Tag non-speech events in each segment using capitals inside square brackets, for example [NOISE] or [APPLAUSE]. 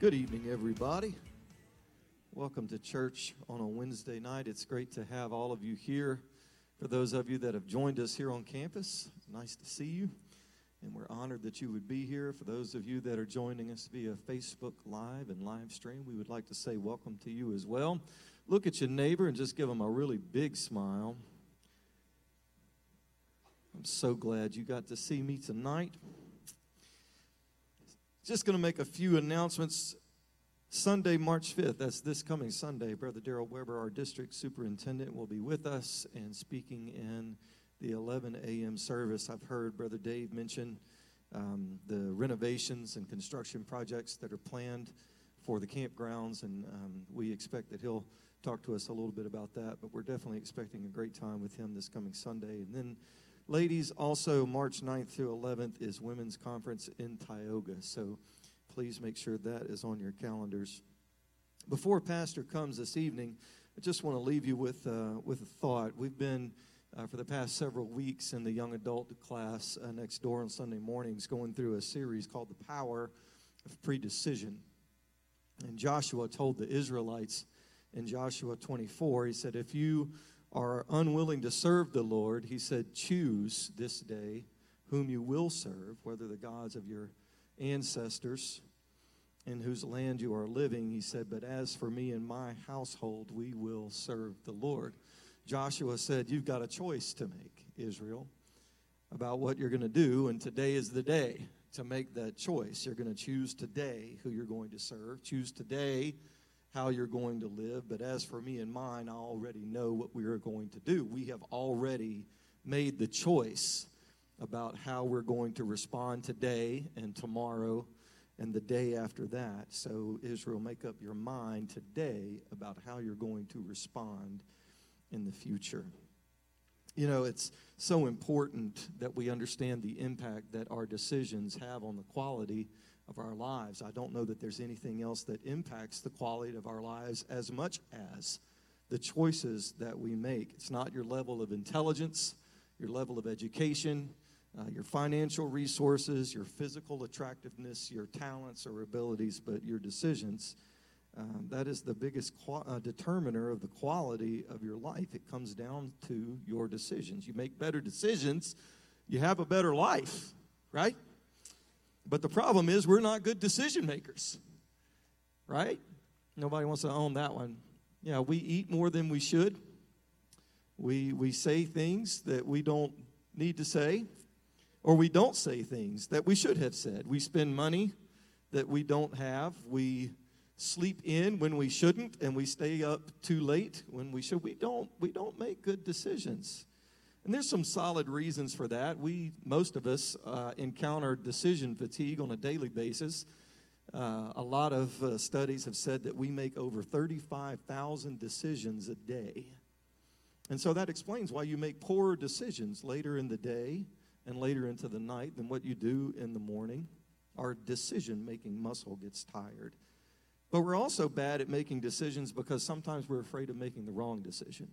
Good evening, everybody. Welcome to church on a Wednesday night. It's great to have all of you here. For those of you that have joined us here on campus, nice to see you. And we're honored that you would be here. For those of you that are joining us via Facebook Live and live stream, we would like to say welcome to you as well. Look at your neighbor and just give them a really big smile. I'm so glad you got to see me tonight. Just going to make a few announcements. Sunday, March 5th, that's this coming Sunday, Brother Daryl Weber, our district superintendent, will be with us and speaking in the 11 a.m. service. I've heard Brother Dave mention um, the renovations and construction projects that are planned for the campgrounds, and um, we expect that he'll talk to us a little bit about that. But we're definitely expecting a great time with him this coming Sunday. And then Ladies, also March 9th through 11th is Women's Conference in Tioga. So please make sure that is on your calendars. Before Pastor comes this evening, I just want to leave you with, uh, with a thought. We've been, uh, for the past several weeks, in the young adult class uh, next door on Sunday mornings, going through a series called The Power of Predecision. And Joshua told the Israelites in Joshua 24, he said, If you are unwilling to serve the Lord, he said, Choose this day whom you will serve, whether the gods of your ancestors in whose land you are living. He said, But as for me and my household, we will serve the Lord. Joshua said, You've got a choice to make, Israel, about what you're going to do, and today is the day to make that choice. You're going to choose today who you're going to serve, choose today how you're going to live. But as for me and mine, I already know what we are going to do. We have already made the choice about how we're going to respond today and tomorrow and the day after that. So, Israel, make up your mind today about how you're going to respond in the future. You know, it's so important that we understand the impact that our decisions have on the quality of our lives. I don't know that there's anything else that impacts the quality of our lives as much as the choices that we make. It's not your level of intelligence, your level of education, uh, your financial resources, your physical attractiveness, your talents or abilities, but your decisions. Um, that is the biggest qu- uh, determiner of the quality of your life. It comes down to your decisions. You make better decisions, you have a better life, right? But the problem is, we're not good decision makers, right? Nobody wants to own that one. Yeah, we eat more than we should. We, we say things that we don't need to say, or we don't say things that we should have said. We spend money that we don't have. We sleep in when we shouldn't, and we stay up too late when we should. We don't, we don't make good decisions. And there's some solid reasons for that. We, most of us, uh, encounter decision fatigue on a daily basis. Uh, a lot of uh, studies have said that we make over 35,000 decisions a day. And so that explains why you make poorer decisions later in the day and later into the night than what you do in the morning. Our decision making muscle gets tired. But we're also bad at making decisions because sometimes we're afraid of making the wrong decision.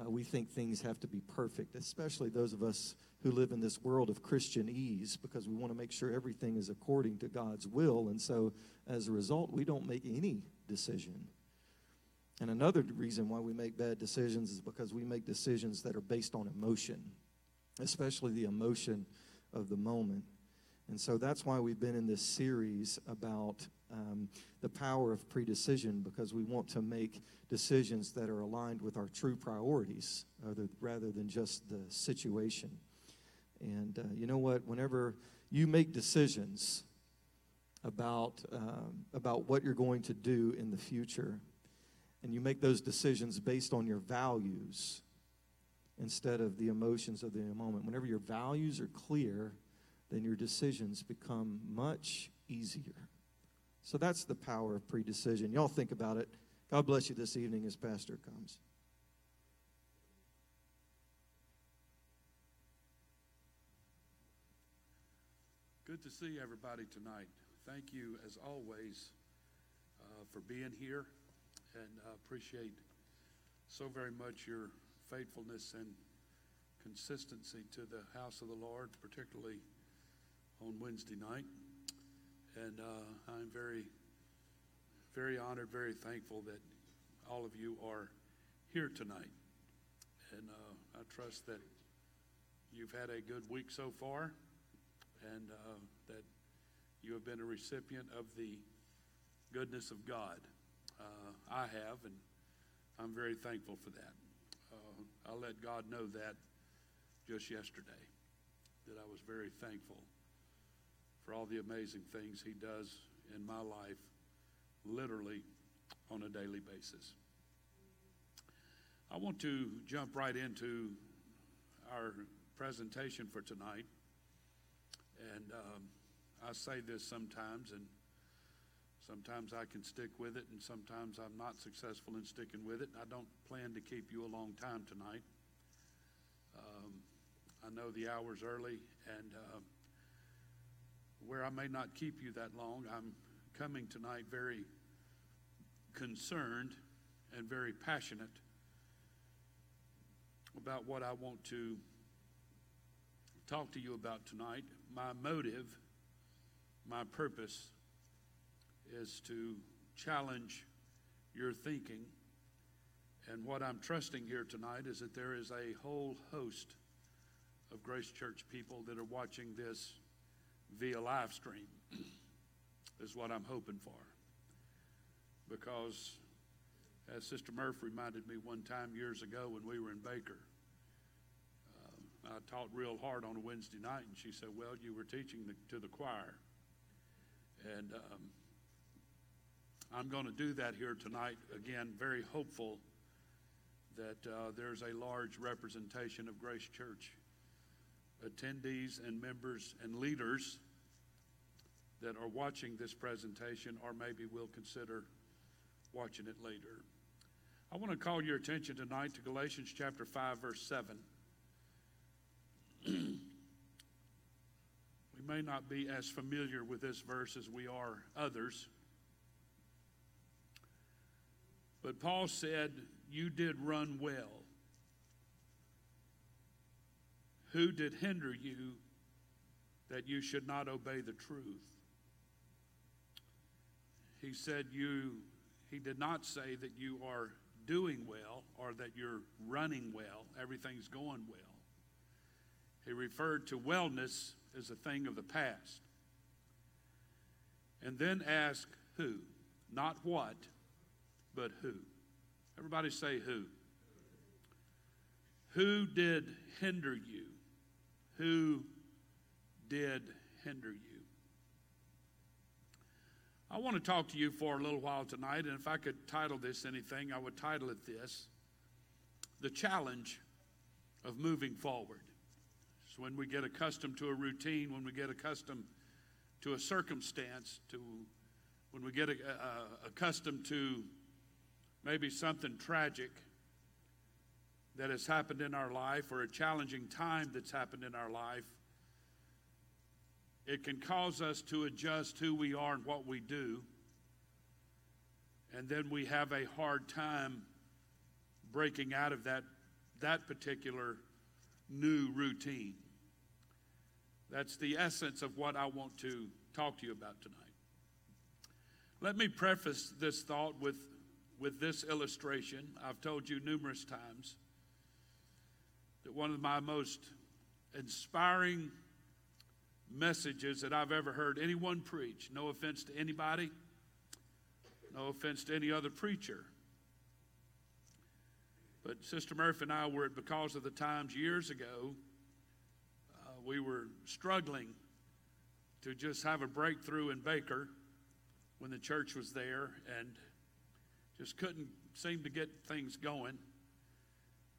Uh, we think things have to be perfect, especially those of us who live in this world of Christianese, because we want to make sure everything is according to God's will. And so, as a result, we don't make any decision. And another reason why we make bad decisions is because we make decisions that are based on emotion, especially the emotion of the moment. And so that's why we've been in this series about um, the power of predecision because we want to make decisions that are aligned with our true priorities other, rather than just the situation. And uh, you know what? Whenever you make decisions about, um, about what you're going to do in the future, and you make those decisions based on your values instead of the emotions of the moment, whenever your values are clear, then your decisions become much easier. So that's the power of predecision. Y'all think about it. God bless you this evening as Pastor comes. Good to see everybody tonight. Thank you, as always, uh, for being here and uh, appreciate so very much your faithfulness and consistency to the house of the Lord, particularly on Wednesday night. And uh, I'm very, very honored, very thankful that all of you are here tonight. And uh, I trust that you've had a good week so far and uh, that you have been a recipient of the goodness of God. Uh, I have, and I'm very thankful for that. Uh, I let God know that just yesterday, that I was very thankful for all the amazing things He does in my life, literally on a daily basis. I want to jump right into our presentation for tonight. And um, I say this sometimes, and sometimes I can stick with it, and sometimes I'm not successful in sticking with it. I don't plan to keep you a long time tonight. Um, I know the hour's early, and uh, where I may not keep you that long, I'm coming tonight very concerned and very passionate about what I want to talk to you about tonight. My motive, my purpose is to challenge your thinking. And what I'm trusting here tonight is that there is a whole host of Grace Church people that are watching this via live stream, is what I'm hoping for. Because, as Sister Murphy reminded me one time years ago when we were in Baker, uh, I taught real hard on a Wednesday night, and she said, Well, you were teaching the, to the choir. And um, I'm going to do that here tonight. Again, very hopeful that uh, there's a large representation of Grace Church attendees and members and leaders that are watching this presentation or maybe will consider watching it later. I want to call your attention tonight to Galatians chapter 5 verse 7. [CLEARS THROAT] we may not be as familiar with this verse as we are others. But Paul said, You did run well. Who did hinder you that you should not obey the truth? He said, You, he did not say that you are doing well or that you're running well, everything's going well. He referred to wellness as a thing of the past. And then ask who, not what, but who. Everybody say who. Who did hinder you? Who did hinder you? I want to talk to you for a little while tonight, and if I could title this anything, I would title it this The Challenge of Moving Forward. So when we get accustomed to a routine, when we get accustomed to a circumstance, to when we get a, accustomed to maybe something tragic that has happened in our life or a challenging time that's happened in our life, it can cause us to adjust who we are and what we do. And then we have a hard time breaking out of that, that particular new routine. That's the essence of what I want to talk to you about tonight. Let me preface this thought with with this illustration. I've told you numerous times that one of my most inspiring messages that I've ever heard anyone preach, no offense to anybody, no offense to any other preacher. But Sister Murphy and I were, because of the times years ago, uh, we were struggling to just have a breakthrough in Baker when the church was there. And just couldn't seem to get things going.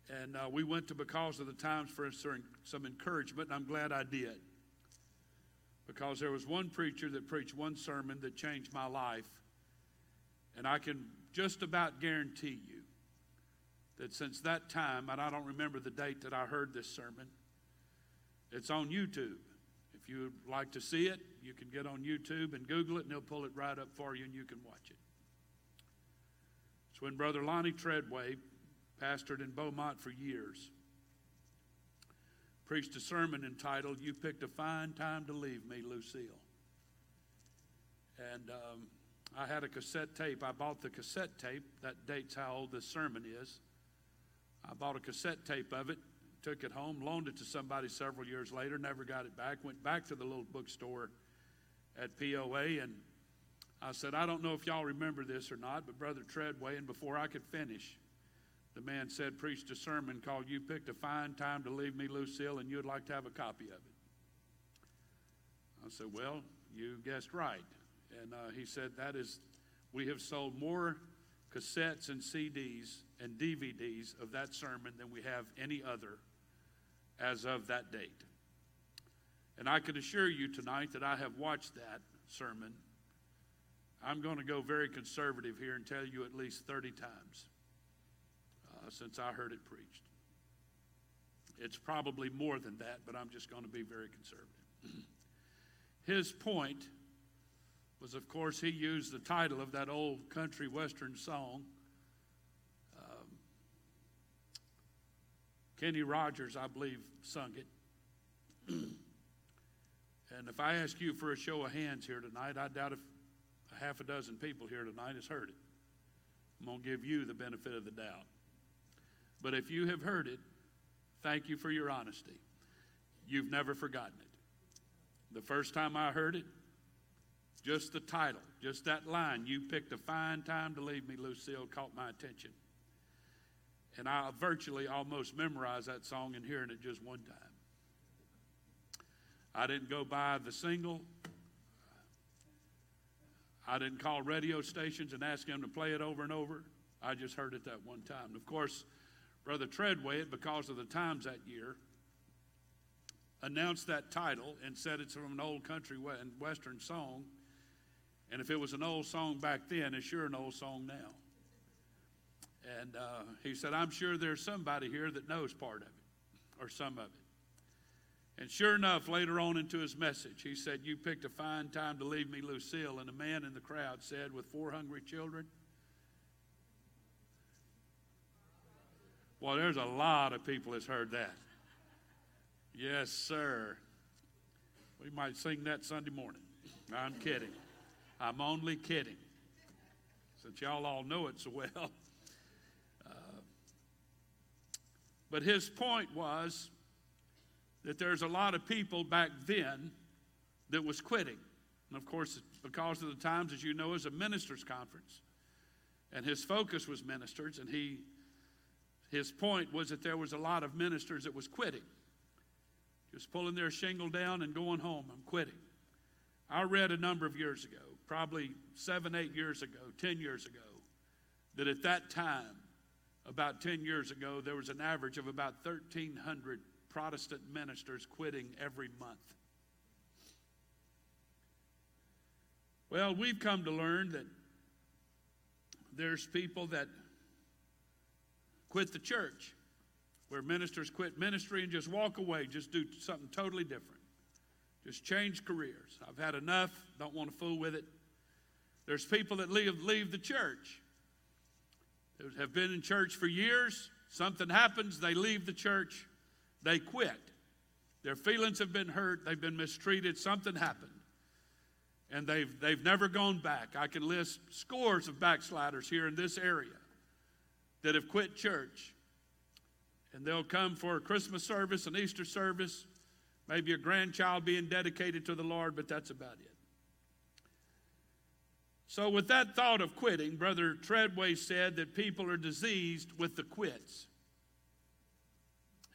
And uh, we went to Because of the Times for some encouragement, and I'm glad I did. Because there was one preacher that preached one sermon that changed my life. And I can just about guarantee you that since that time, and I don't remember the date that I heard this sermon, it's on YouTube. If you would like to see it, you can get on YouTube and Google it, and they'll pull it right up for you, and you can watch it. It's when Brother Lonnie Treadway pastored in Beaumont for years. Preached a sermon entitled, You Picked a Fine Time to Leave Me, Lucille. And um, I had a cassette tape. I bought the cassette tape. That dates how old this sermon is. I bought a cassette tape of it, took it home, loaned it to somebody several years later, never got it back, went back to the little bookstore at POA, and I said, I don't know if y'all remember this or not, but Brother Treadway, and before I could finish, the man said, preached a sermon called You Picked a Fine Time to Leave Me, Lucille, and you'd like to have a copy of it. I said, Well, you guessed right. And uh, he said, That is, we have sold more cassettes and CDs and DVDs of that sermon than we have any other as of that date. And I can assure you tonight that I have watched that sermon. I'm going to go very conservative here and tell you at least 30 times since I heard it preached. It's probably more than that, but I'm just going to be very conservative. [CLEARS THROAT] His point was, of course, he used the title of that old country western song. Um, Kenny Rogers, I believe, sung it. [CLEARS THROAT] and if I ask you for a show of hands here tonight, I doubt if a half a dozen people here tonight has heard it. I'm going to give you the benefit of the doubt. But if you have heard it, thank you for your honesty. You've never forgotten it. The first time I heard it, just the title, just that line, you picked a fine time to leave me, Lucille, caught my attention. And I virtually almost memorized that song and hearing it just one time. I didn't go buy the single. I didn't call radio stations and ask them to play it over and over. I just heard it that one time. And of course, Brother Treadway, because of the times that year, announced that title and said it's from an old country and western song. And if it was an old song back then, it's sure an old song now. And uh, he said, I'm sure there's somebody here that knows part of it or some of it. And sure enough, later on into his message, he said, You picked a fine time to leave me, Lucille. And a man in the crowd said, With four hungry children, Well, there's a lot of people that's heard that. Yes, sir. We might sing that Sunday morning. I'm kidding. I'm only kidding. Since y'all all know it so well. [LAUGHS] Uh, but his point was that there's a lot of people back then that was quitting. And of course, because of the times, as you know, is a ministers' conference. And his focus was ministers, and he his point was that there was a lot of ministers that was quitting just pulling their shingle down and going home. I'm quitting. I read a number of years ago, probably seven, eight years ago, 10 years ago, that at that time, about 10 years ago, there was an average of about 1,300 Protestant ministers quitting every month. Well, we've come to learn that there's people that quit the church where ministers quit ministry and just walk away, just do something totally different. Just change careers. I've had enough, don't want to fool with it. There's people that leave, leave the church, have been in church for years. Something happens, they leave the church, they quit. Their feelings have been hurt, they've been mistreated, something happened. And they've, they've never gone back. I can list scores of backsliders here in this area that have quit church and they'll come for a Christmas service, an Easter service, maybe a grandchild being dedicated to the Lord, but that's about it. So, with that thought of quitting, Brother Treadway said that people are diseased with the quits.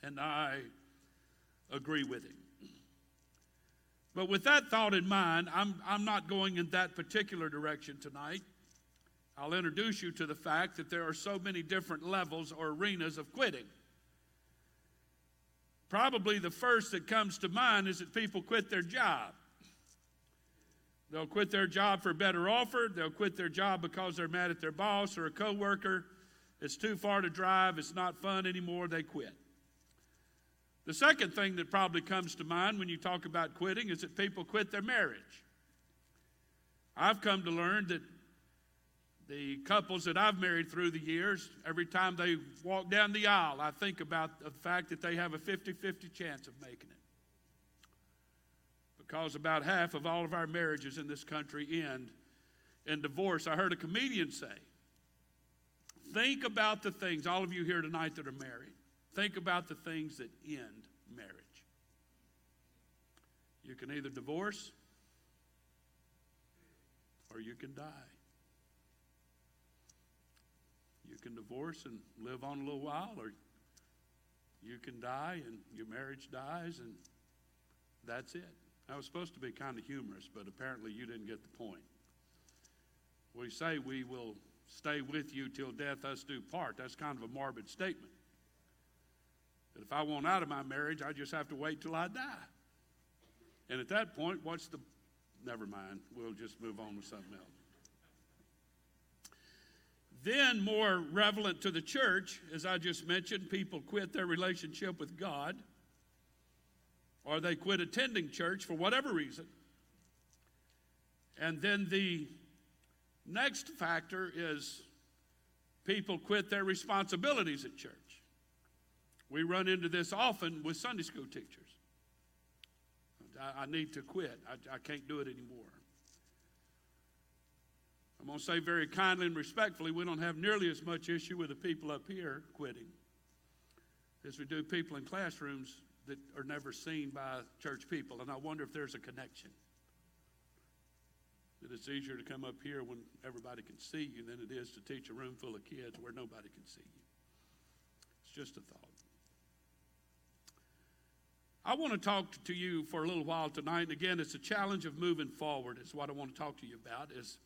And I agree with him. But with that thought in mind, I'm, I'm not going in that particular direction tonight. I'll introduce you to the fact that there are so many different levels or arenas of quitting. Probably the first that comes to mind is that people quit their job. They'll quit their job for a better offer. They'll quit their job because they're mad at their boss or a coworker. It's too far to drive. It's not fun anymore. They quit. The second thing that probably comes to mind when you talk about quitting is that people quit their marriage. I've come to learn that the couples that I've married through the years, every time they walk down the aisle, I think about the fact that they have a 50 50 chance of making it. because about half of all of our marriages in this country end in divorce. I heard a comedian say, Think about the things, all of you here tonight that are married, think about the things that end marriage. You can either divorce or you can die. You can divorce and live on a little while, or you can die and your marriage dies, and that's it. I was supposed to be kind of humorous, but apparently you didn't get the point. We say we will stay with you till death us do part. That's kind of a morbid statement. That if I want out of my marriage, I just have to wait till I die. And at that point, what's the. Never mind. We'll just move on with something else. Then, more relevant to the church, as I just mentioned, people quit their relationship with God or they quit attending church for whatever reason. And then the next factor is people quit their responsibilities at church. We run into this often with Sunday school teachers. I, I need to quit, I, I can't do it anymore. I'm going to say very kindly and respectfully, we don't have nearly as much issue with the people up here quitting as we do people in classrooms that are never seen by church people. And I wonder if there's a connection. That it's easier to come up here when everybody can see you than it is to teach a room full of kids where nobody can see you. It's just a thought. I want to talk to you for a little while tonight. And again, it's a challenge of moving forward. Is what I want to talk to you about. Is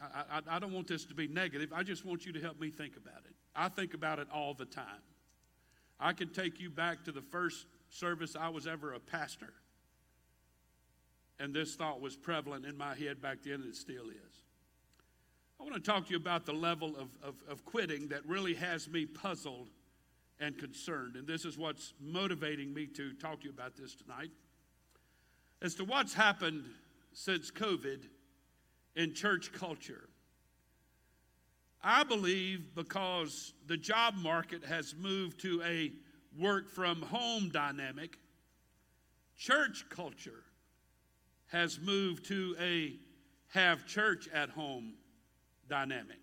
I, I, I don't want this to be negative. I just want you to help me think about it. I think about it all the time. I can take you back to the first service I was ever a pastor. And this thought was prevalent in my head back then, and it still is. I want to talk to you about the level of, of, of quitting that really has me puzzled and concerned. And this is what's motivating me to talk to you about this tonight. As to what's happened since COVID in church culture. I believe because the job market has moved to a work from home dynamic, church culture has moved to a have church at home dynamic.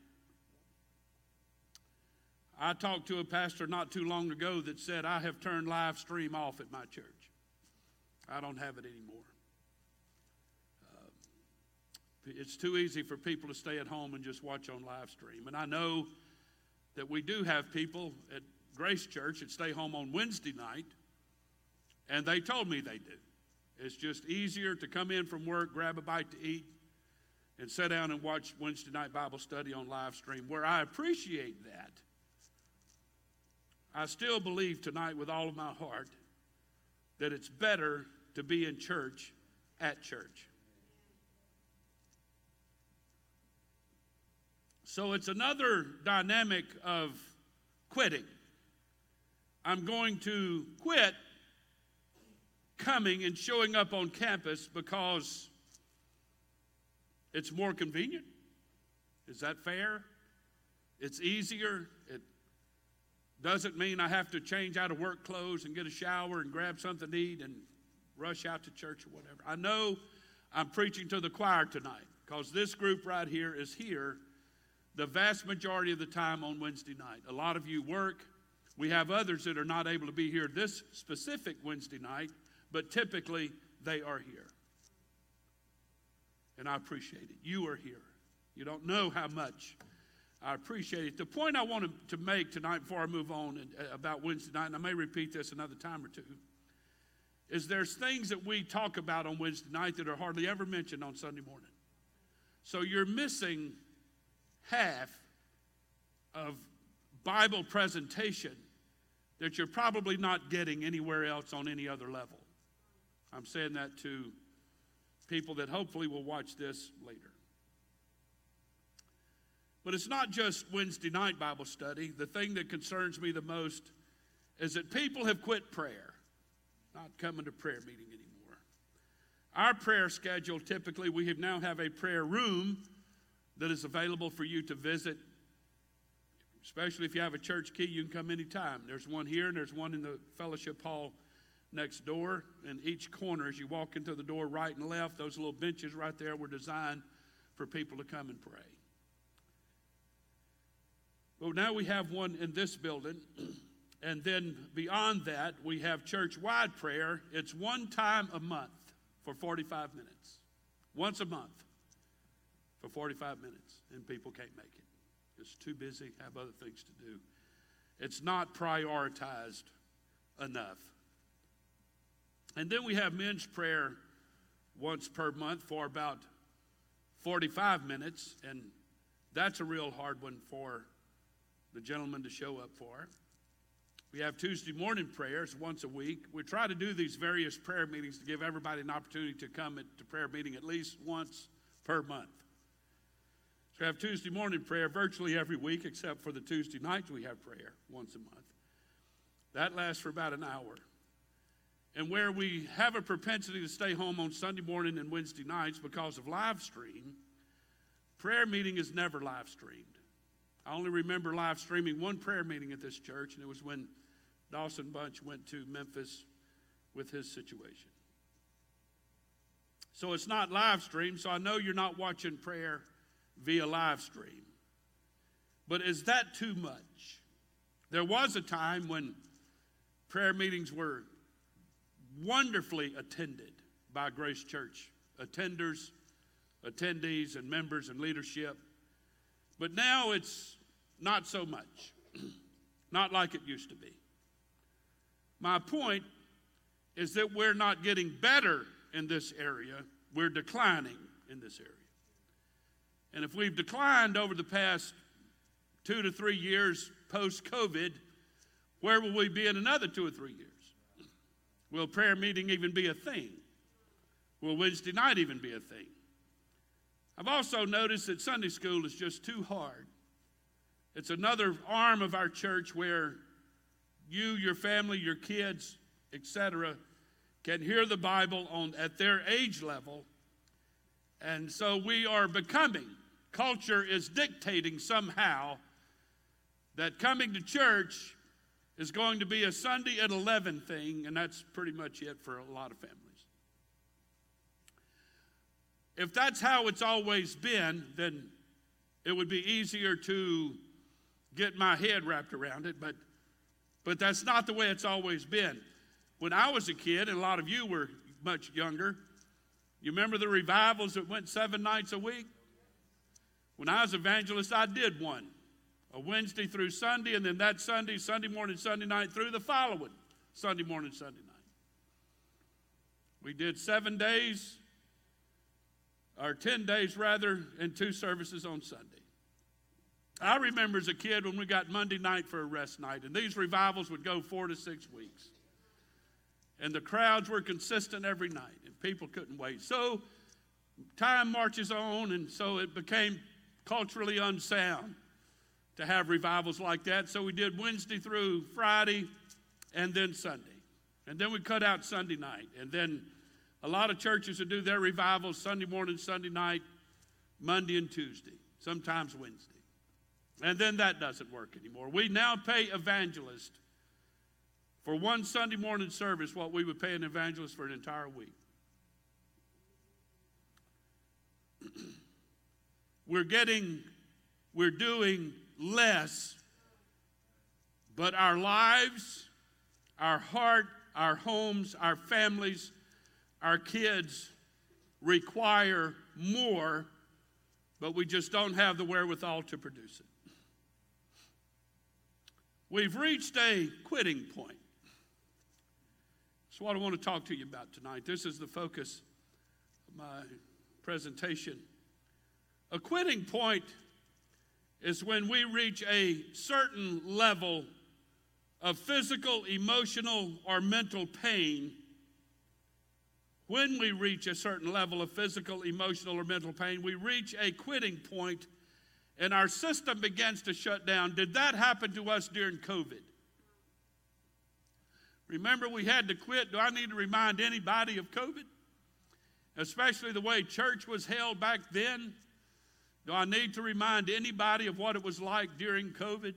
I talked to a pastor not too long ago that said, I have turned live stream off at my church. I don't have it anymore. It's too easy for people to stay at home and just watch on live stream. And I know that we do have people at Grace Church that stay home on Wednesday night, and they told me they do. It's just easier to come in from work, grab a bite to eat, and sit down and watch Wednesday night Bible study on live stream, where I appreciate that. I still believe tonight with all of my heart that it's better to be in church at church. So it's another dynamic of quitting. I'm going to quit coming and showing up on campus because it's more convenient. Is that fair? It's easier. It doesn't mean I have to change out of work clothes and get a shower and grab something to eat and rush out to church or whatever. I know I'm preaching to the choir tonight because this group right here is here the vast majority of the time on Wednesday night. A lot of you work. We have others that are not able to be here this specific Wednesday night, but typically they are here. And I appreciate it. You are here. You don't know how much I appreciate it. The point I wanted to make tonight before I move on uh, about Wednesday night, and I may repeat this another time or two, is there's things that we talk about on Wednesday night that are hardly ever mentioned on Sunday morning. So you're missing half of Bible presentation that you're probably not getting anywhere else on any other level. I'm saying that to people that hopefully will watch this later. But it's not just Wednesday night Bible study. The thing that concerns me the most is that people have quit prayer, not coming to prayer meeting anymore. Our prayer schedule typically, we have now have a prayer room that is available for you to visit. Especially if you have a church key, you can come anytime. There's one here and there's one in the fellowship hall next door. And each corner, as you walk into the door, right and left, those little benches right there were designed for people to come and pray. Well, now we have one in this building. [CLEARS THROAT] And then beyond that, we have church wide prayer. It's one time a month for 45 minutes. Once a month for 45 minutes. And people can't make it. It's too busy, have other things to do. It's not prioritized enough. And then we have men's prayer once per month for about 45 minutes, and that's a real hard one for the gentleman to show up for. We have Tuesday morning prayers once a week. We try to do these various prayer meetings to give everybody an opportunity to come to prayer meeting at least once per month. We have Tuesday morning prayer virtually every week, except for the Tuesday nights we have prayer once a month. That lasts for about an hour. And where we have a propensity to stay home on Sunday morning and Wednesday nights because of live stream, prayer meeting is never live streamed. I only remember live streaming one prayer meeting at this church, and it was when Dawson Bunch went to Memphis with his situation. So it's not live stream, so I know you're not watching prayer via live stream. But is that too much? There was a time when prayer meetings were wonderfully attended by Grace Church attenders, attendees, and members and leadership. But now it's not so much, [CLEARS THROAT] not like it used to be. My point is that we're not getting better in this area, we're declining in this area. And if we've declined over the past two to three years post COVID, where will we be in another two or three years? Will prayer meeting even be a thing? Will Wednesday night even be a thing? I've also noticed that Sunday school is just too hard. It's another arm of our church where you, your family, your kids, etc., can hear the Bible on, at their age level. And so we are becoming, culture is dictating somehow that coming to church is going to be a Sunday at 11 thing, and that's pretty much it for a lot of families. If that's how it's always been, then it would be easier to get my head wrapped around it, but but that's not the way it's always been. When I was a kid, and a lot of you were much younger, you remember the revivals that went seven nights a week? When I was evangelist, I did one a Wednesday through Sunday, and then that Sunday, Sunday morning, Sunday night, through the following Sunday morning, Sunday night. We did seven days, or 10 days rather, and two services on Sunday. I remember as a kid when we got Monday night for a rest night, and these revivals would go four to six weeks. And the crowds were consistent every night, and people couldn't wait. So time marches on, and so it became culturally unsound to have revivals like that. So we did Wednesday through Friday and then Sunday. And then we cut out Sunday night. And then a lot of churches would do their revivals Sunday morning, Sunday night, Monday, and Tuesday, sometimes Wednesday. And then that doesn't work anymore. We now pay evangelists for one Sunday morning service what we would pay an evangelist for an entire week. We're getting, we're doing less, but our lives, our heart, our homes, our families, our kids require more, but we just don't have the wherewithal to produce it. We've reached a quitting point. That's what I want to talk to you about tonight. This is the focus of my presentation. A quitting point is when we reach a certain level of physical, emotional, or mental pain. When we reach a certain level of physical, emotional, or mental pain, we reach a quitting point and our system begins to shut down. Did that happen to us during COVID? Remember, we had to quit. Do I need to remind anybody of COVID? Especially the way church was held back then. Do I need to remind anybody of what it was like during COVID?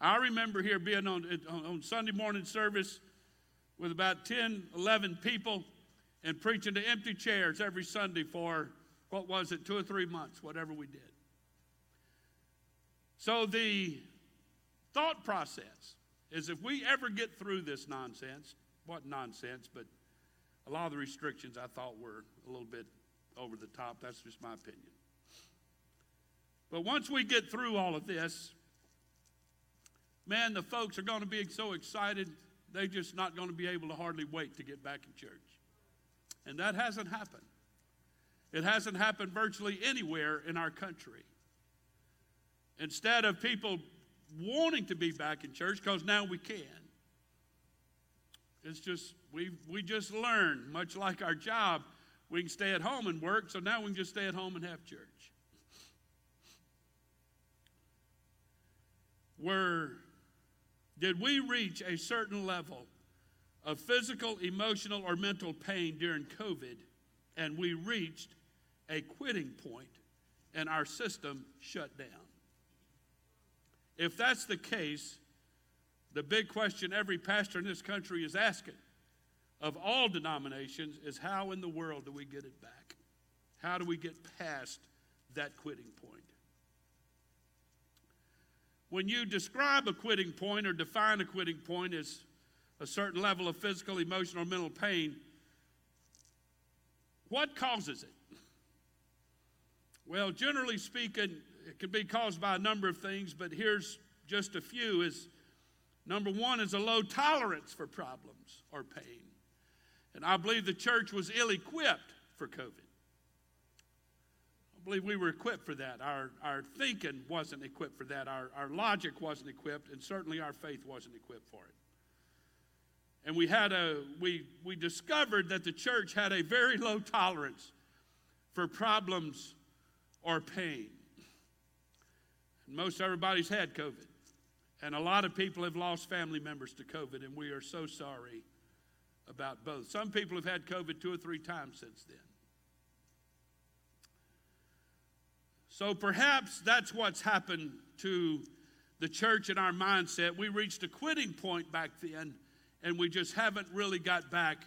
I remember here being on, on Sunday morning service with about 10, 11 people and preaching to empty chairs every Sunday for, what was it, two or three months, whatever we did. So the thought process is if we ever get through this nonsense, what nonsense, but a lot of the restrictions I thought were a little bit over the top. That's just my opinion. But once we get through all of this, man, the folks are going to be so excited, they're just not going to be able to hardly wait to get back in church. And that hasn't happened. It hasn't happened virtually anywhere in our country. Instead of people wanting to be back in church, because now we can, it's just, we, we just learned, much like our job, we can stay at home and work, so now we can just stay at home and have church. Were, did we reach a certain level of physical, emotional, or mental pain during COVID and we reached a quitting point and our system shut down? If that's the case, the big question every pastor in this country is asking of all denominations is how in the world do we get it back? How do we get past that quitting point? When you describe a quitting point or define a quitting point as a certain level of physical, emotional, or mental pain, what causes it? Well, generally speaking, it can be caused by a number of things, but here's just a few is number one is a low tolerance for problems or pain. And I believe the church was ill equipped for COVID. Believe we were equipped for that. Our, our thinking wasn't equipped for that. Our, our logic wasn't equipped, and certainly our faith wasn't equipped for it. And we had a we we discovered that the church had a very low tolerance for problems or pain. And most everybody's had COVID. And a lot of people have lost family members to COVID, and we are so sorry about both. Some people have had COVID two or three times since then. So perhaps that's what's happened to the church in our mindset. We reached a quitting point back then, and we just haven't really got back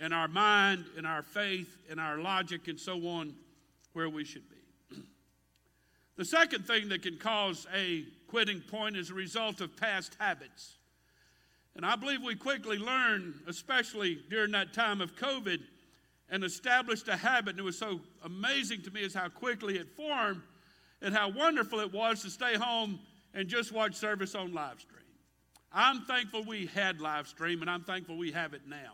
in our mind, in our faith, in our logic, and so on where we should be. [CLEARS THROAT] the second thing that can cause a quitting point is a result of past habits. And I believe we quickly learned, especially during that time of COVID, and established a habit. And it was so amazing to me is how quickly it formed and how wonderful it was to stay home and just watch service on live stream. I'm thankful we had live stream, and I'm thankful we have it now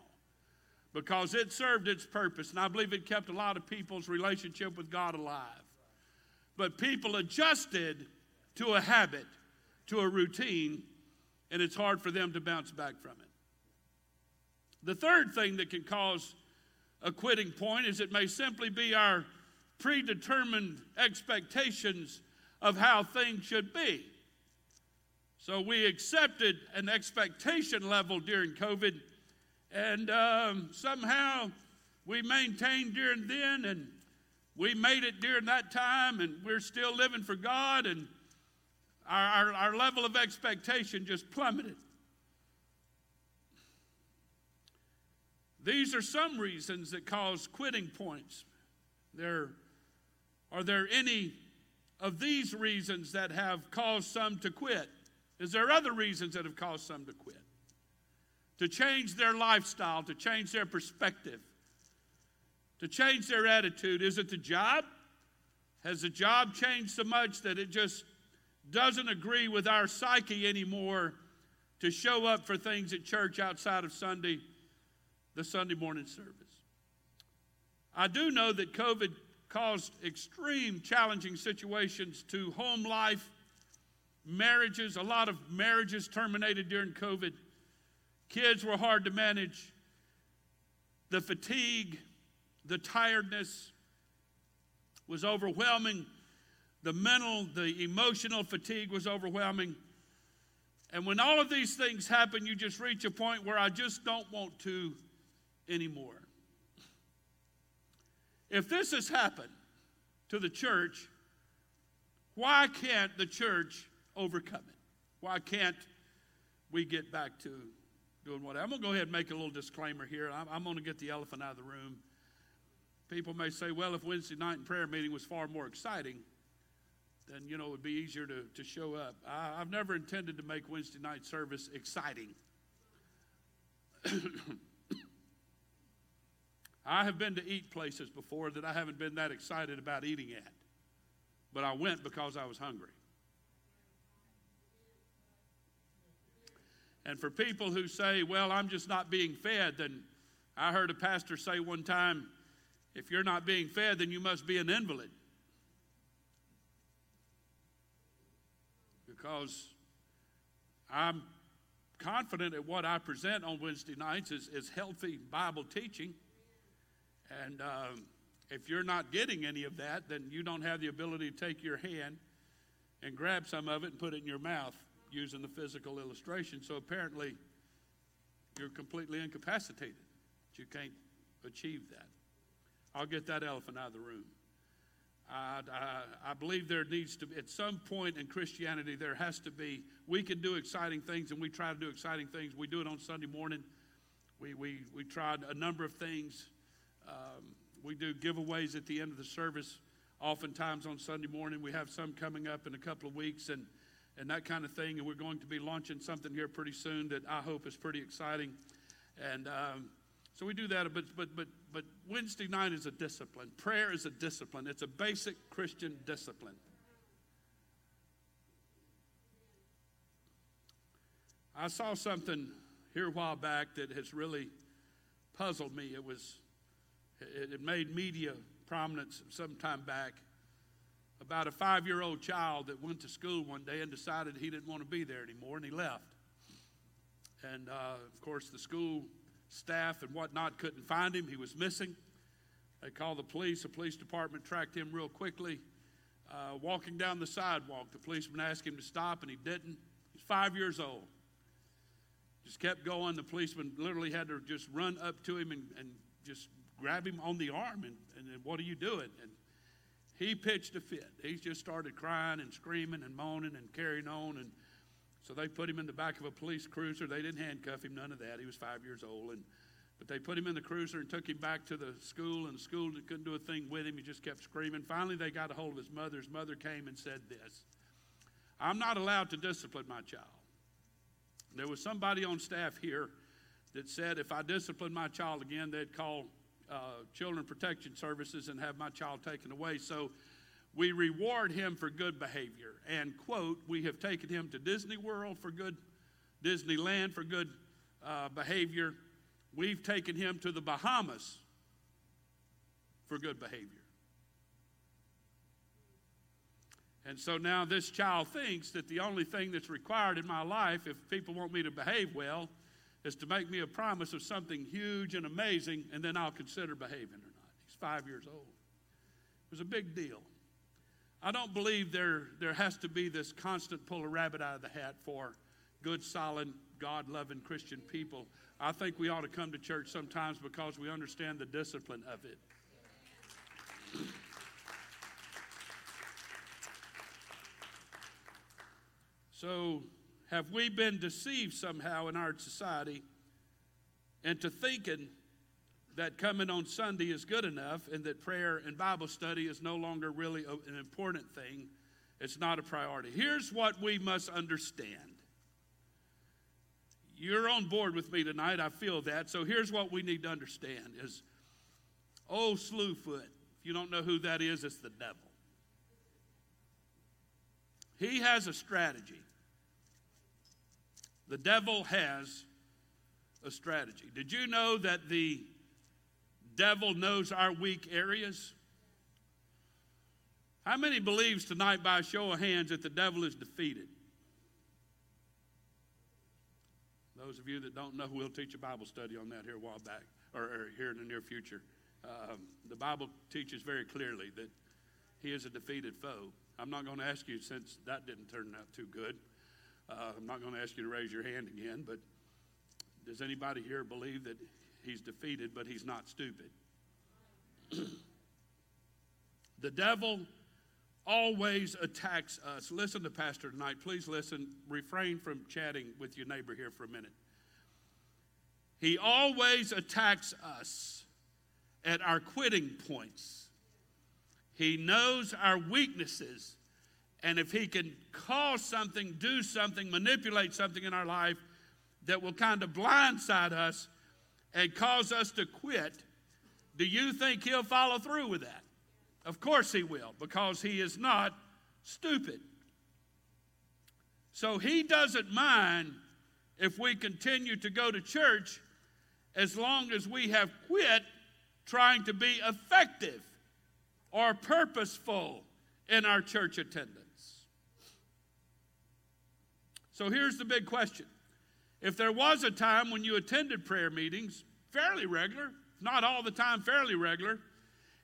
because it served its purpose, and I believe it kept a lot of people's relationship with God alive. But people adjusted to a habit, to a routine, and it's hard for them to bounce back from it. The third thing that can cause a quitting point is it may simply be our predetermined expectations of how things should be. So we accepted an expectation level during COVID, and um, somehow we maintained during then, and we made it during that time, and we're still living for God, and our, our, our level of expectation just plummeted. These are some reasons that cause quitting points. There, are there any of these reasons that have caused some to quit? Is there other reasons that have caused some to quit? To change their lifestyle, to change their perspective, to change their attitude? Is it the job? Has the job changed so much that it just doesn't agree with our psyche anymore to show up for things at church outside of Sunday, the Sunday morning service. I do know that COVID caused extreme challenging situations to home life, marriages. A lot of marriages terminated during COVID. Kids were hard to manage. The fatigue, the tiredness was overwhelming the mental, the emotional fatigue was overwhelming. And when all of these things happen, you just reach a point where I just don't want to anymore. If this has happened to the church, why can't the church overcome it? Why can't we get back to doing what. I'm going to go ahead and make a little disclaimer here. I'm, I'm going to get the elephant out of the room. People may say, well, if Wednesday night prayer meeting was far more exciting, then, you know, it would be easier to, to show up. I, I've never intended to make Wednesday night service exciting. [CLEARS THROAT] I have been to eat places before that I haven't been that excited about eating at, but I went because I was hungry. And for people who say, well, I'm just not being fed, then I heard a pastor say one time, if you're not being fed, then you must be an invalid. Because I'm confident that what I present on Wednesday nights is, is healthy Bible teaching. And um, if you're not getting any of that, then you don't have the ability to take your hand and grab some of it and put it in your mouth using the physical illustration. So apparently, you're completely incapacitated. You can't achieve that. I'll get that elephant out of the room. I, I, I, believe there needs to be, at some point in Christianity, there has to be, we can do exciting things and we try to do exciting things. We do it on Sunday morning. We, we, we tried a number of things. Um, we do giveaways at the end of the service, oftentimes on Sunday morning. We have some coming up in a couple of weeks. And and that kind of thing. And we're going to be launching something here pretty soon that I hope is pretty exciting. And um, so we do that. But but but but Wednesday night is a discipline. Prayer is a discipline. It's a basic Christian discipline. I saw something here a while back that has really puzzled me. It was it, it made media prominence some time back about a five year old child that went to school one day and decided he didn't want to be there anymore and he left. And uh, of course, the school staff and whatnot couldn't find him. He was missing. They called the police. The police department tracked him real quickly. Uh, walking down the sidewalk, the policeman asked him to stop and he didn't. He's five years old. Just kept going. The policeman literally had to just run up to him and, and just grab him on the arm and, and, and what are you doing? And he pitched a fit. He just started crying and screaming and moaning and carrying on. And so they put him in the back of a police cruiser. They didn't handcuff him, none of that. He was five years old. And but they put him in the cruiser and took him back to the school, and the school couldn't do a thing with him. He just kept screaming. Finally, they got a hold of his mother. His mother came and said this I'm not allowed to discipline my child. There was somebody on staff here that said if I disciplined my child again, they'd call uh, Children Protection Services and have my child taken away. So we reward him for good behavior. And, quote, we have taken him to Disney World for good, Disneyland for good uh, behavior. We've taken him to the Bahamas for good behavior. And so now this child thinks that the only thing that's required in my life, if people want me to behave well, is to make me a promise of something huge and amazing, and then I'll consider behaving or not. He's five years old. It was a big deal. I don't believe there, there has to be this constant pull a rabbit out of the hat for good, solid, God loving Christian people. I think we ought to come to church sometimes because we understand the discipline of it. So, have we been deceived somehow in our society into thinking that coming on Sunday is good enough and that prayer and Bible study is no longer really an important thing? It's not a priority. Here's what we must understand. You're on board with me tonight. I feel that. So here's what we need to understand is oh, old Slewfoot. If you don't know who that is, it's the devil. He has a strategy. The devil has a strategy. Did you know that the devil knows our weak areas? How many believes tonight by a show of hands that the devil is defeated? Those of you that don't know, we'll teach a Bible study on that here a while back, or, or here in the near future. Um, the Bible teaches very clearly that he is a defeated foe. I'm not going to ask you since that didn't turn out too good. Uh, I'm not going to ask you to raise your hand again, but does anybody here believe that he's defeated, but he's not stupid? [CLEARS THROAT] the devil always attacks us. Listen to Pastor tonight. Please listen. Refrain from chatting with your neighbor here for a minute. He always attacks us at our quitting points. He knows our weaknesses. And if he can cause something, do something, manipulate something in our life that will kind of blindside us and cause us to quit, do you think he'll follow through with that? Of course he will, because he is not stupid. So he doesn't mind if we continue to go to church as long as we have quit trying to be effective or purposeful in our church attendance. So here's the big question. If there was a time when you attended prayer meetings, fairly regular, not all the time, fairly regular,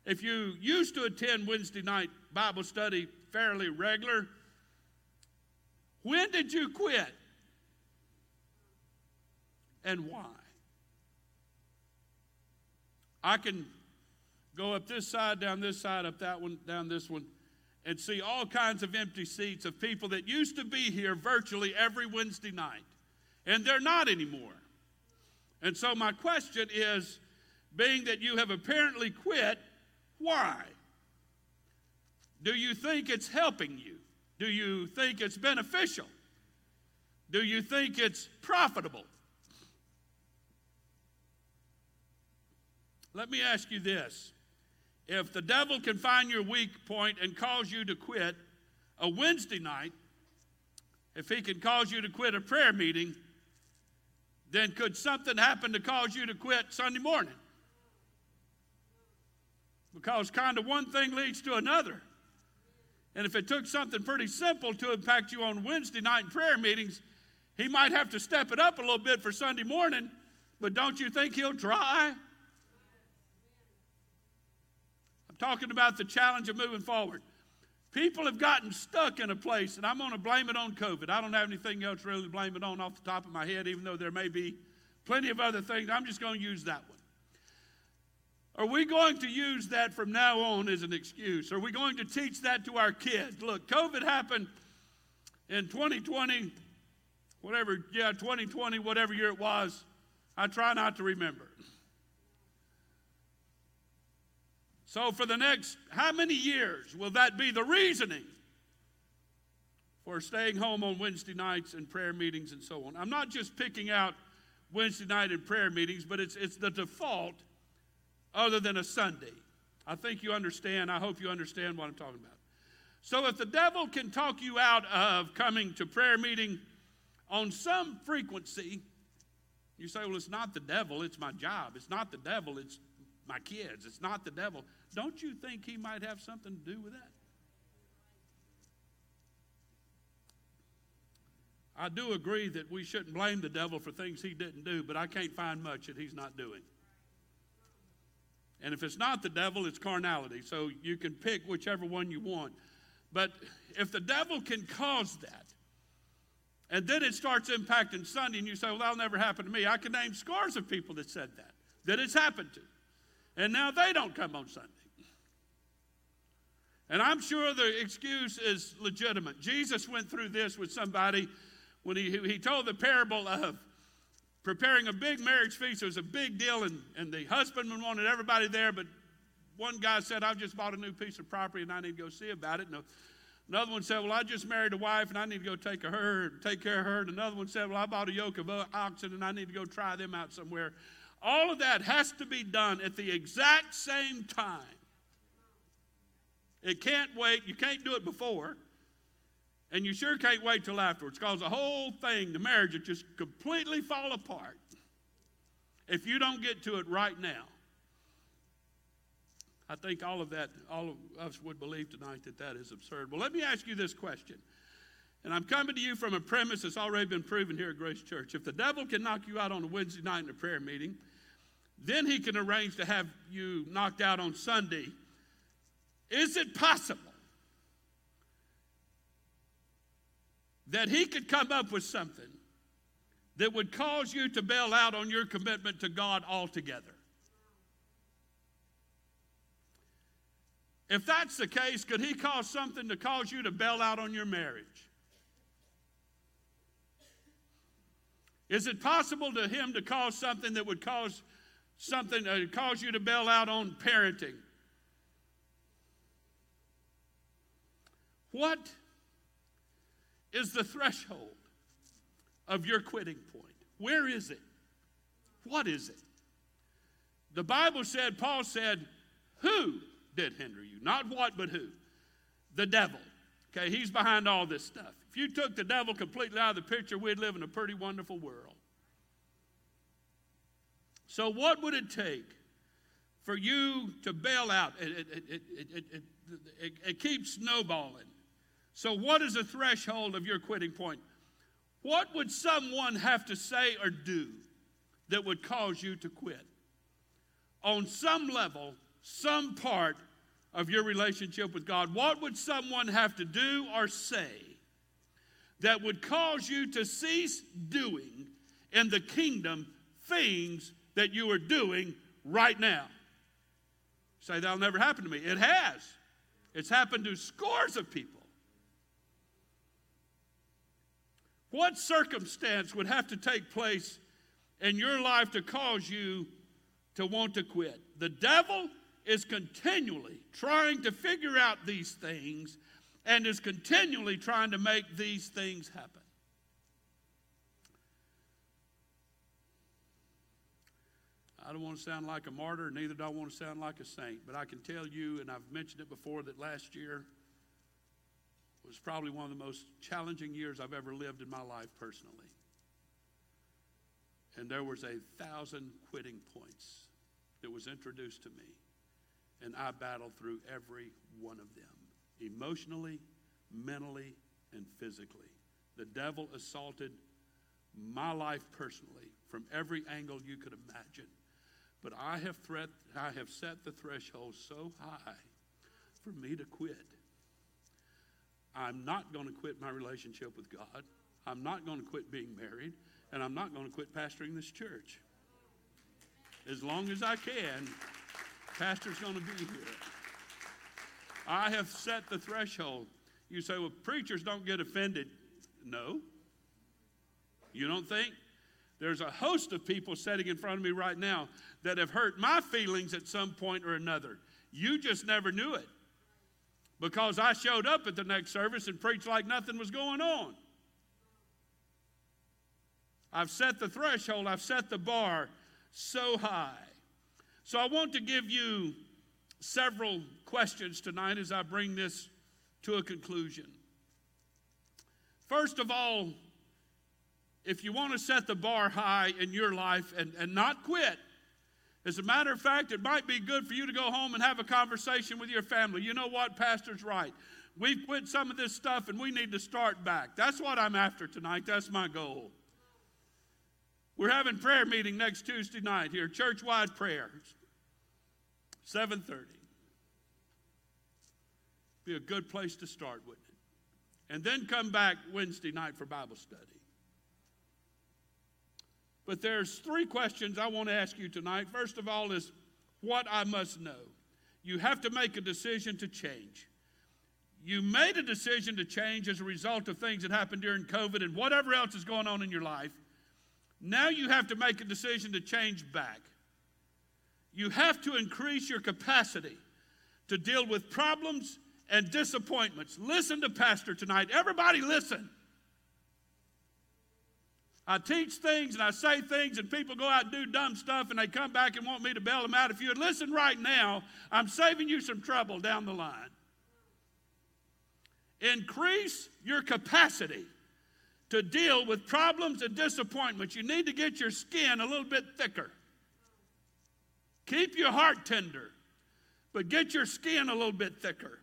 if you used to attend Wednesday night Bible study fairly regular, when did you quit? And why? I can go up this side, down this side, up that one, down this one, and see all kinds of empty seats of people that used to be here virtually every Wednesday night. And they're not anymore. And so, my question is being that you have apparently quit, why? Do you think it's helping you? Do you think it's beneficial? Do you think it's profitable? Let me ask you this. If the devil can find your weak point and cause you to quit a Wednesday night, if he can cause you to quit a prayer meeting, then could something happen to cause you to quit Sunday morning? Because kind of one thing leads to another. And if it took something pretty simple to impact you on Wednesday night in prayer meetings, he might have to step it up a little bit for Sunday morning, but don't you think he'll try? Talking about the challenge of moving forward. People have gotten stuck in a place, and I'm going to blame it on COVID. I don't have anything else really to blame it on off the top of my head, even though there may be plenty of other things. I'm just going to use that one. Are we going to use that from now on as an excuse? Are we going to teach that to our kids? Look, COVID happened in 2020, whatever, yeah, 2020, whatever year it was. I try not to remember. So, for the next how many years will that be the reasoning for staying home on Wednesday nights and prayer meetings and so on? I'm not just picking out Wednesday night and prayer meetings, but it's, it's the default other than a Sunday. I think you understand. I hope you understand what I'm talking about. So, if the devil can talk you out of coming to prayer meeting on some frequency, you say, Well, it's not the devil, it's my job. It's not the devil, it's my kids. It's not the devil. Don't you think he might have something to do with that? I do agree that we shouldn't blame the devil for things he didn't do, but I can't find much that he's not doing. And if it's not the devil, it's carnality. So you can pick whichever one you want. But if the devil can cause that, and then it starts impacting Sunday, and you say, Well, that'll never happen to me. I can name scores of people that said that, that it's happened to. And now they don't come on Sunday. And I'm sure the excuse is legitimate. Jesus went through this with somebody when he, he told the parable of preparing a big marriage feast. It was a big deal, and, and the husbandman wanted everybody there, but one guy said, I've just bought a new piece of property and I need to go see about it. And another one said, Well, I just married a wife and I need to go take, a her, take care of her. And another one said, Well, I bought a yoke of uh, oxen and I need to go try them out somewhere. All of that has to be done at the exact same time. It can't wait. You can't do it before. And you sure can't wait till afterwards because the whole thing, the marriage, will just completely fall apart if you don't get to it right now. I think all of that, all of us would believe tonight that that is absurd. Well, let me ask you this question. And I'm coming to you from a premise that's already been proven here at Grace Church. If the devil can knock you out on a Wednesday night in a prayer meeting, then he can arrange to have you knocked out on Sunday. Is it possible that he could come up with something that would cause you to bail out on your commitment to God altogether. If that's the case, could he cause something to cause you to bail out on your marriage? Is it possible to him to cause something that would cause something uh, cause you to bail out on parenting? What is the threshold of your quitting point? Where is it? What is it? The Bible said, Paul said, Who did hinder you? Not what, but who? The devil. Okay, he's behind all this stuff. If you took the devil completely out of the picture, we'd live in a pretty wonderful world. So, what would it take for you to bail out? It, it, it, it, it keeps snowballing. So, what is the threshold of your quitting point? What would someone have to say or do that would cause you to quit? On some level, some part of your relationship with God, what would someone have to do or say that would cause you to cease doing in the kingdom things that you are doing right now? Say, that'll never happen to me. It has. It's happened to scores of people. What circumstance would have to take place in your life to cause you to want to quit? The devil is continually trying to figure out these things and is continually trying to make these things happen. I don't want to sound like a martyr, neither do I want to sound like a saint, but I can tell you, and I've mentioned it before, that last year was probably one of the most challenging years I've ever lived in my life personally. And there was a thousand quitting points that was introduced to me. And I battled through every one of them emotionally, mentally, and physically. The devil assaulted my life personally from every angle you could imagine. But I have, threat, I have set the threshold so high for me to quit I'm not going to quit my relationship with God. I'm not going to quit being married. And I'm not going to quit pastoring this church. As long as I can, pastor's going to be here. I have set the threshold. You say, well, preachers don't get offended. No. You don't think? There's a host of people sitting in front of me right now that have hurt my feelings at some point or another. You just never knew it because I showed up at the next service and preached like nothing was going on. I've set the threshold, I've set the bar so high. So I want to give you several questions tonight as I bring this to a conclusion. First of all, if you want to set the bar high in your life and, and not quit, as a matter of fact, it might be good for you to go home and have a conversation with your family. You know what? Pastor's right. We've quit some of this stuff and we need to start back. That's what I'm after tonight. That's my goal. We're having prayer meeting next Tuesday night here, church-wide prayers. 7:30. Be a good place to start, wouldn't it? And then come back Wednesday night for Bible study. But there's three questions I want to ask you tonight. First of all, is what I must know. You have to make a decision to change. You made a decision to change as a result of things that happened during COVID and whatever else is going on in your life. Now you have to make a decision to change back. You have to increase your capacity to deal with problems and disappointments. Listen to Pastor tonight. Everybody, listen. I teach things and I say things, and people go out and do dumb stuff, and they come back and want me to bail them out. If you would listen right now, I'm saving you some trouble down the line. Increase your capacity to deal with problems and disappointments. You need to get your skin a little bit thicker. Keep your heart tender, but get your skin a little bit thicker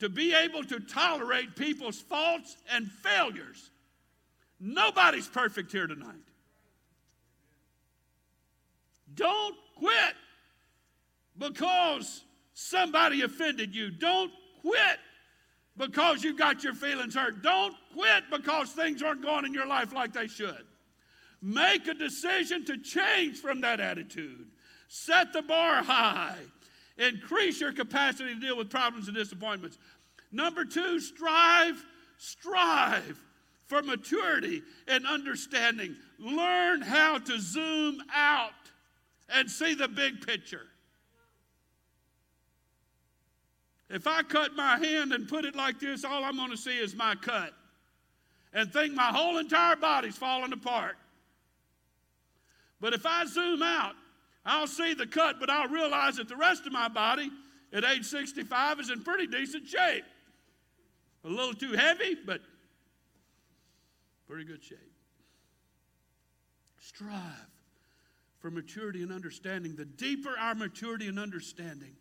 to be able to tolerate people's faults and failures Nobody's perfect here tonight. Don't quit because somebody offended you. Don't quit because you got your feelings hurt. Don't quit because things aren't going in your life like they should. Make a decision to change from that attitude. Set the bar high. Increase your capacity to deal with problems and disappointments. Number two, strive, strive for maturity and understanding. Learn how to zoom out and see the big picture. If I cut my hand and put it like this, all I'm going to see is my cut and think my whole entire body's falling apart. But if I zoom out, I'll see the cut, but I'll realize that the rest of my body at age 65 is in pretty decent shape. A little too heavy, but pretty good shape. Strive for maturity and understanding. The deeper our maturity and understanding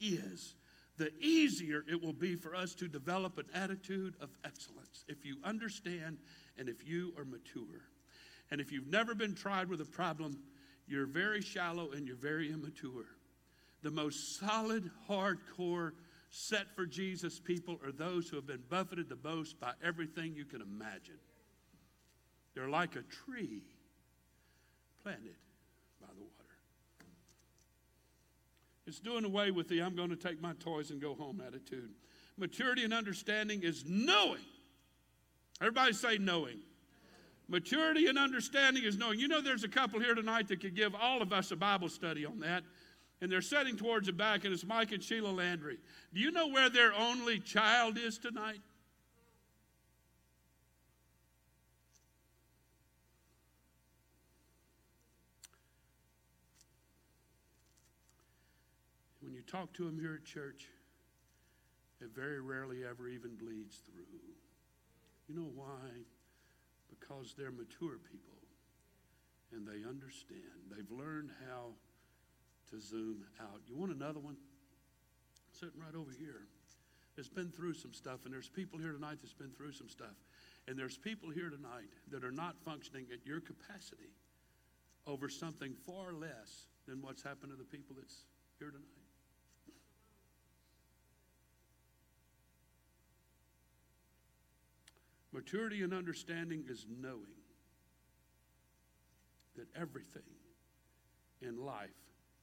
is, the easier it will be for us to develop an attitude of excellence if you understand and if you are mature. And if you've never been tried with a problem, you're very shallow and you're very immature. The most solid, hardcore, set for Jesus people are those who have been buffeted the most by everything you can imagine. They're like a tree planted by the water. It's doing away with the I'm going to take my toys and go home attitude. Maturity and understanding is knowing. Everybody say knowing. Maturity and understanding is knowing. You know, there's a couple here tonight that could give all of us a Bible study on that. And they're sitting towards the back, and it's Mike and Sheila Landry. Do you know where their only child is tonight? When you talk to them here at church, it very rarely ever even bleeds through. You know why? Because they're mature people and they understand. They've learned how to zoom out. You want another one? Sitting right over here. It's been through some stuff, and there's people here tonight that's been through some stuff. And there's people here tonight that are not functioning at your capacity over something far less than what's happened to the people that's here tonight. Maturity and understanding is knowing that everything in life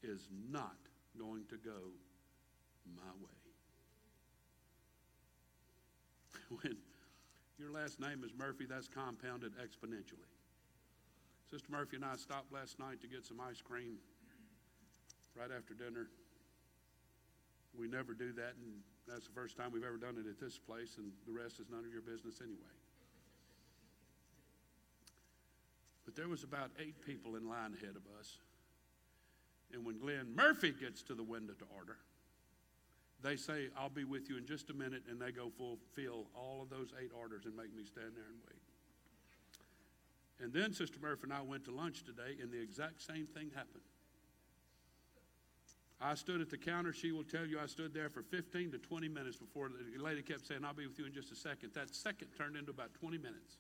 is not going to go my way. [LAUGHS] When your last name is Murphy, that's compounded exponentially. Sister Murphy and I stopped last night to get some ice cream right after dinner. We never do that, and that's the first time we've ever done it at this place, and the rest is none of your business anyway. But there was about eight people in line ahead of us. And when Glenn Murphy gets to the window to order, they say, I'll be with you in just a minute, and they go fulfill all of those eight orders and make me stand there and wait. And then Sister Murphy and I went to lunch today, and the exact same thing happened. I stood at the counter. She will tell you I stood there for 15 to 20 minutes before the lady kept saying, I'll be with you in just a second. That second turned into about 20 minutes.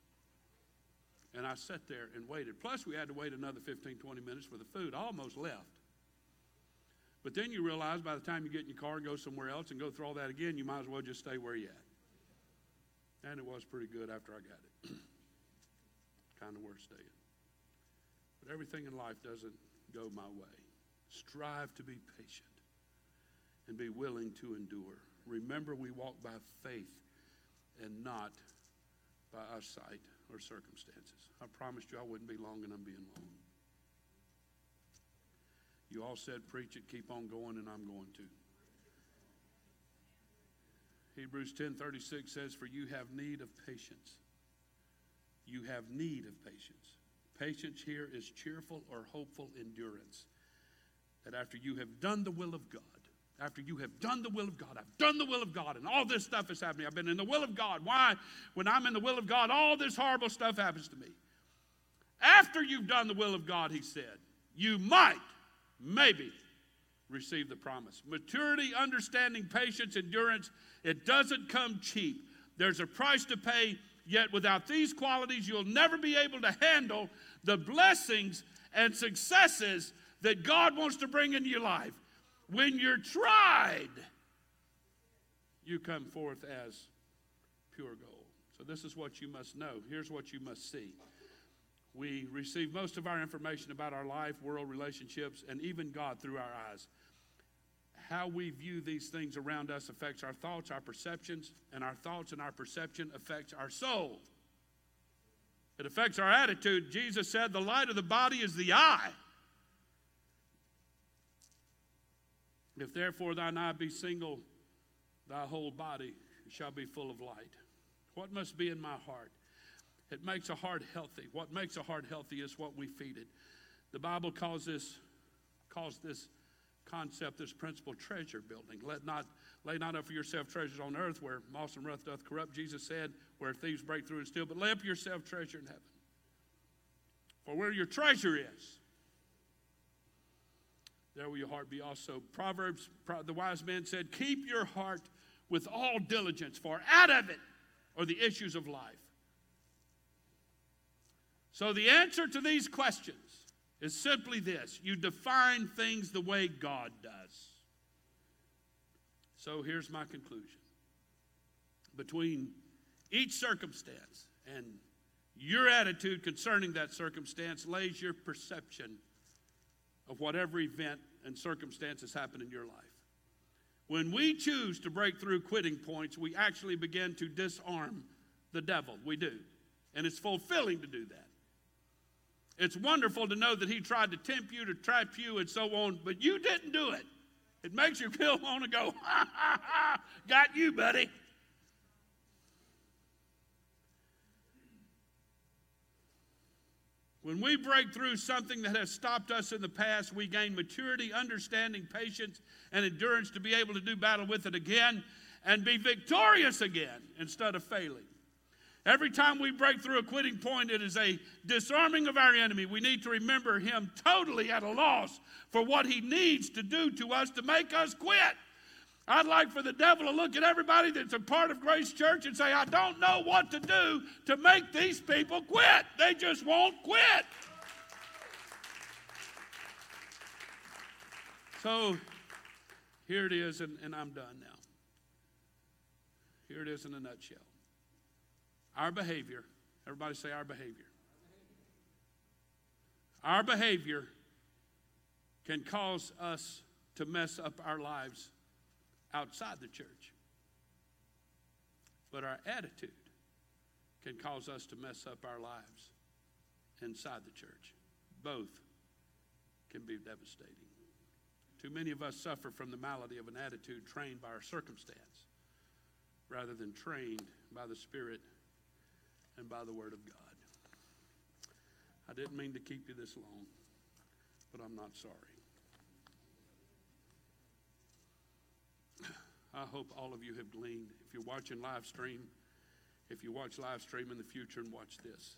And I sat there and waited. Plus, we had to wait another 15, 20 minutes for the food. I almost left. But then you realize by the time you get in your car and go somewhere else and go through all that again, you might as well just stay where you're at. And it was pretty good after I got it. [CLEARS THROAT] kind of worth staying. But everything in life doesn't go my way. Strive to be patient and be willing to endure. Remember, we walk by faith and not by our sight or circumstances. I promised you I wouldn't be long, and I'm being long. You all said, preach it, keep on going, and I'm going to. Hebrews 10:36 says, "For you have need of patience." You have need of patience. Patience here is cheerful or hopeful endurance that after you have done the will of God, after you have done the will of God, I've done the will of God, and all this stuff is happening. I've been in the will of God. Why? When I'm in the will of God, all this horrible stuff happens to me. After you've done the will of God, he said, you might, maybe, receive the promise. Maturity, understanding, patience, endurance, it doesn't come cheap. There's a price to pay, yet without these qualities, you'll never be able to handle the blessings and successes that God wants to bring into your life. When you're tried, you come forth as pure gold. So, this is what you must know. Here's what you must see. We receive most of our information about our life, world, relationships, and even God through our eyes. How we view these things around us affects our thoughts, our perceptions, and our thoughts and our perception affects our soul. It affects our attitude. Jesus said, The light of the body is the eye. If therefore thine eye be single, thy whole body shall be full of light. What must be in my heart? It makes a heart healthy. What makes a heart healthy is what we feed it. The Bible calls this, calls this concept, this principle, treasure building. Let not lay not up for yourself treasures on earth where moss and rust doth corrupt. Jesus said, where thieves break through and steal, but lay up yourself treasure in heaven. For where your treasure is, there will your heart be also. Proverbs, the wise man said, Keep your heart with all diligence, for out of it are the issues of life. So the answer to these questions is simply this you define things the way God does. So here's my conclusion. Between each circumstance and your attitude concerning that circumstance lays your perception of whatever event and circumstances happen in your life. When we choose to break through quitting points, we actually begin to disarm the devil. We do. And it's fulfilling to do that. It's wonderful to know that he tried to tempt you, to trap you, and so on, but you didn't do it. It makes you feel want to go, [LAUGHS] ha ha ha, got you, buddy. When we break through something that has stopped us in the past, we gain maturity, understanding, patience, and endurance to be able to do battle with it again and be victorious again instead of failing. Every time we break through a quitting point, it is a disarming of our enemy. We need to remember him totally at a loss for what he needs to do to us to make us quit. I'd like for the devil to look at everybody that's a part of Grace Church and say, I don't know what to do to make these people quit. They just won't quit. So here it is, and, and I'm done now. Here it is in a nutshell. Our behavior, everybody say our behavior. Our behavior can cause us to mess up our lives outside the church. But our attitude can cause us to mess up our lives inside the church. Both can be devastating. Too many of us suffer from the malady of an attitude trained by our circumstance rather than trained by the Spirit and by the Word of God. I didn't mean to keep you this long, but I'm not sorry. I hope all of you have gleaned. If you're watching live stream, if you watch live stream in the future and watch this,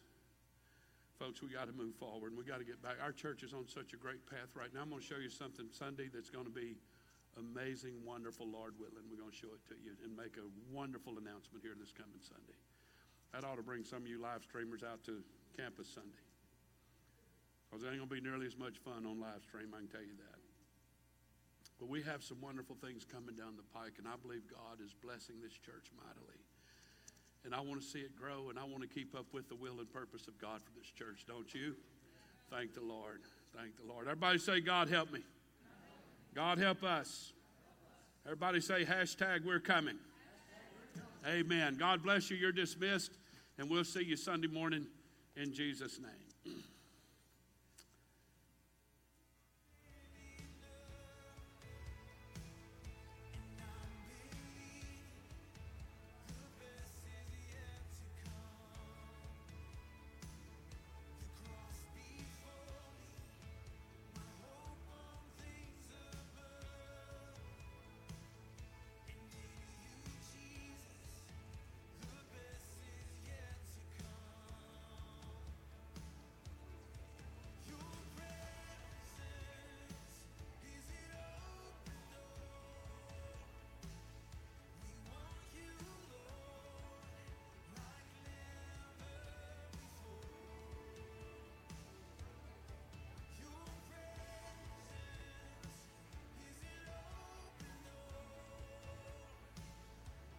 folks, we got to move forward and we got to get back. Our church is on such a great path right now. I'm going to show you something Sunday that's going to be amazing, wonderful, Lord willing. We're going to show it to you and make a wonderful announcement here this coming Sunday. That ought to bring some of you live streamers out to campus Sunday. Because it ain't going to be nearly as much fun on live stream, I can tell you that. But we have some wonderful things coming down the pike, and I believe God is blessing this church mightily. And I want to see it grow, and I want to keep up with the will and purpose of God for this church, don't you? Thank the Lord. Thank the Lord. Everybody say, God help me. God help us. Everybody say, hashtag we're coming. Amen. God bless you. You're dismissed, and we'll see you Sunday morning in Jesus' name.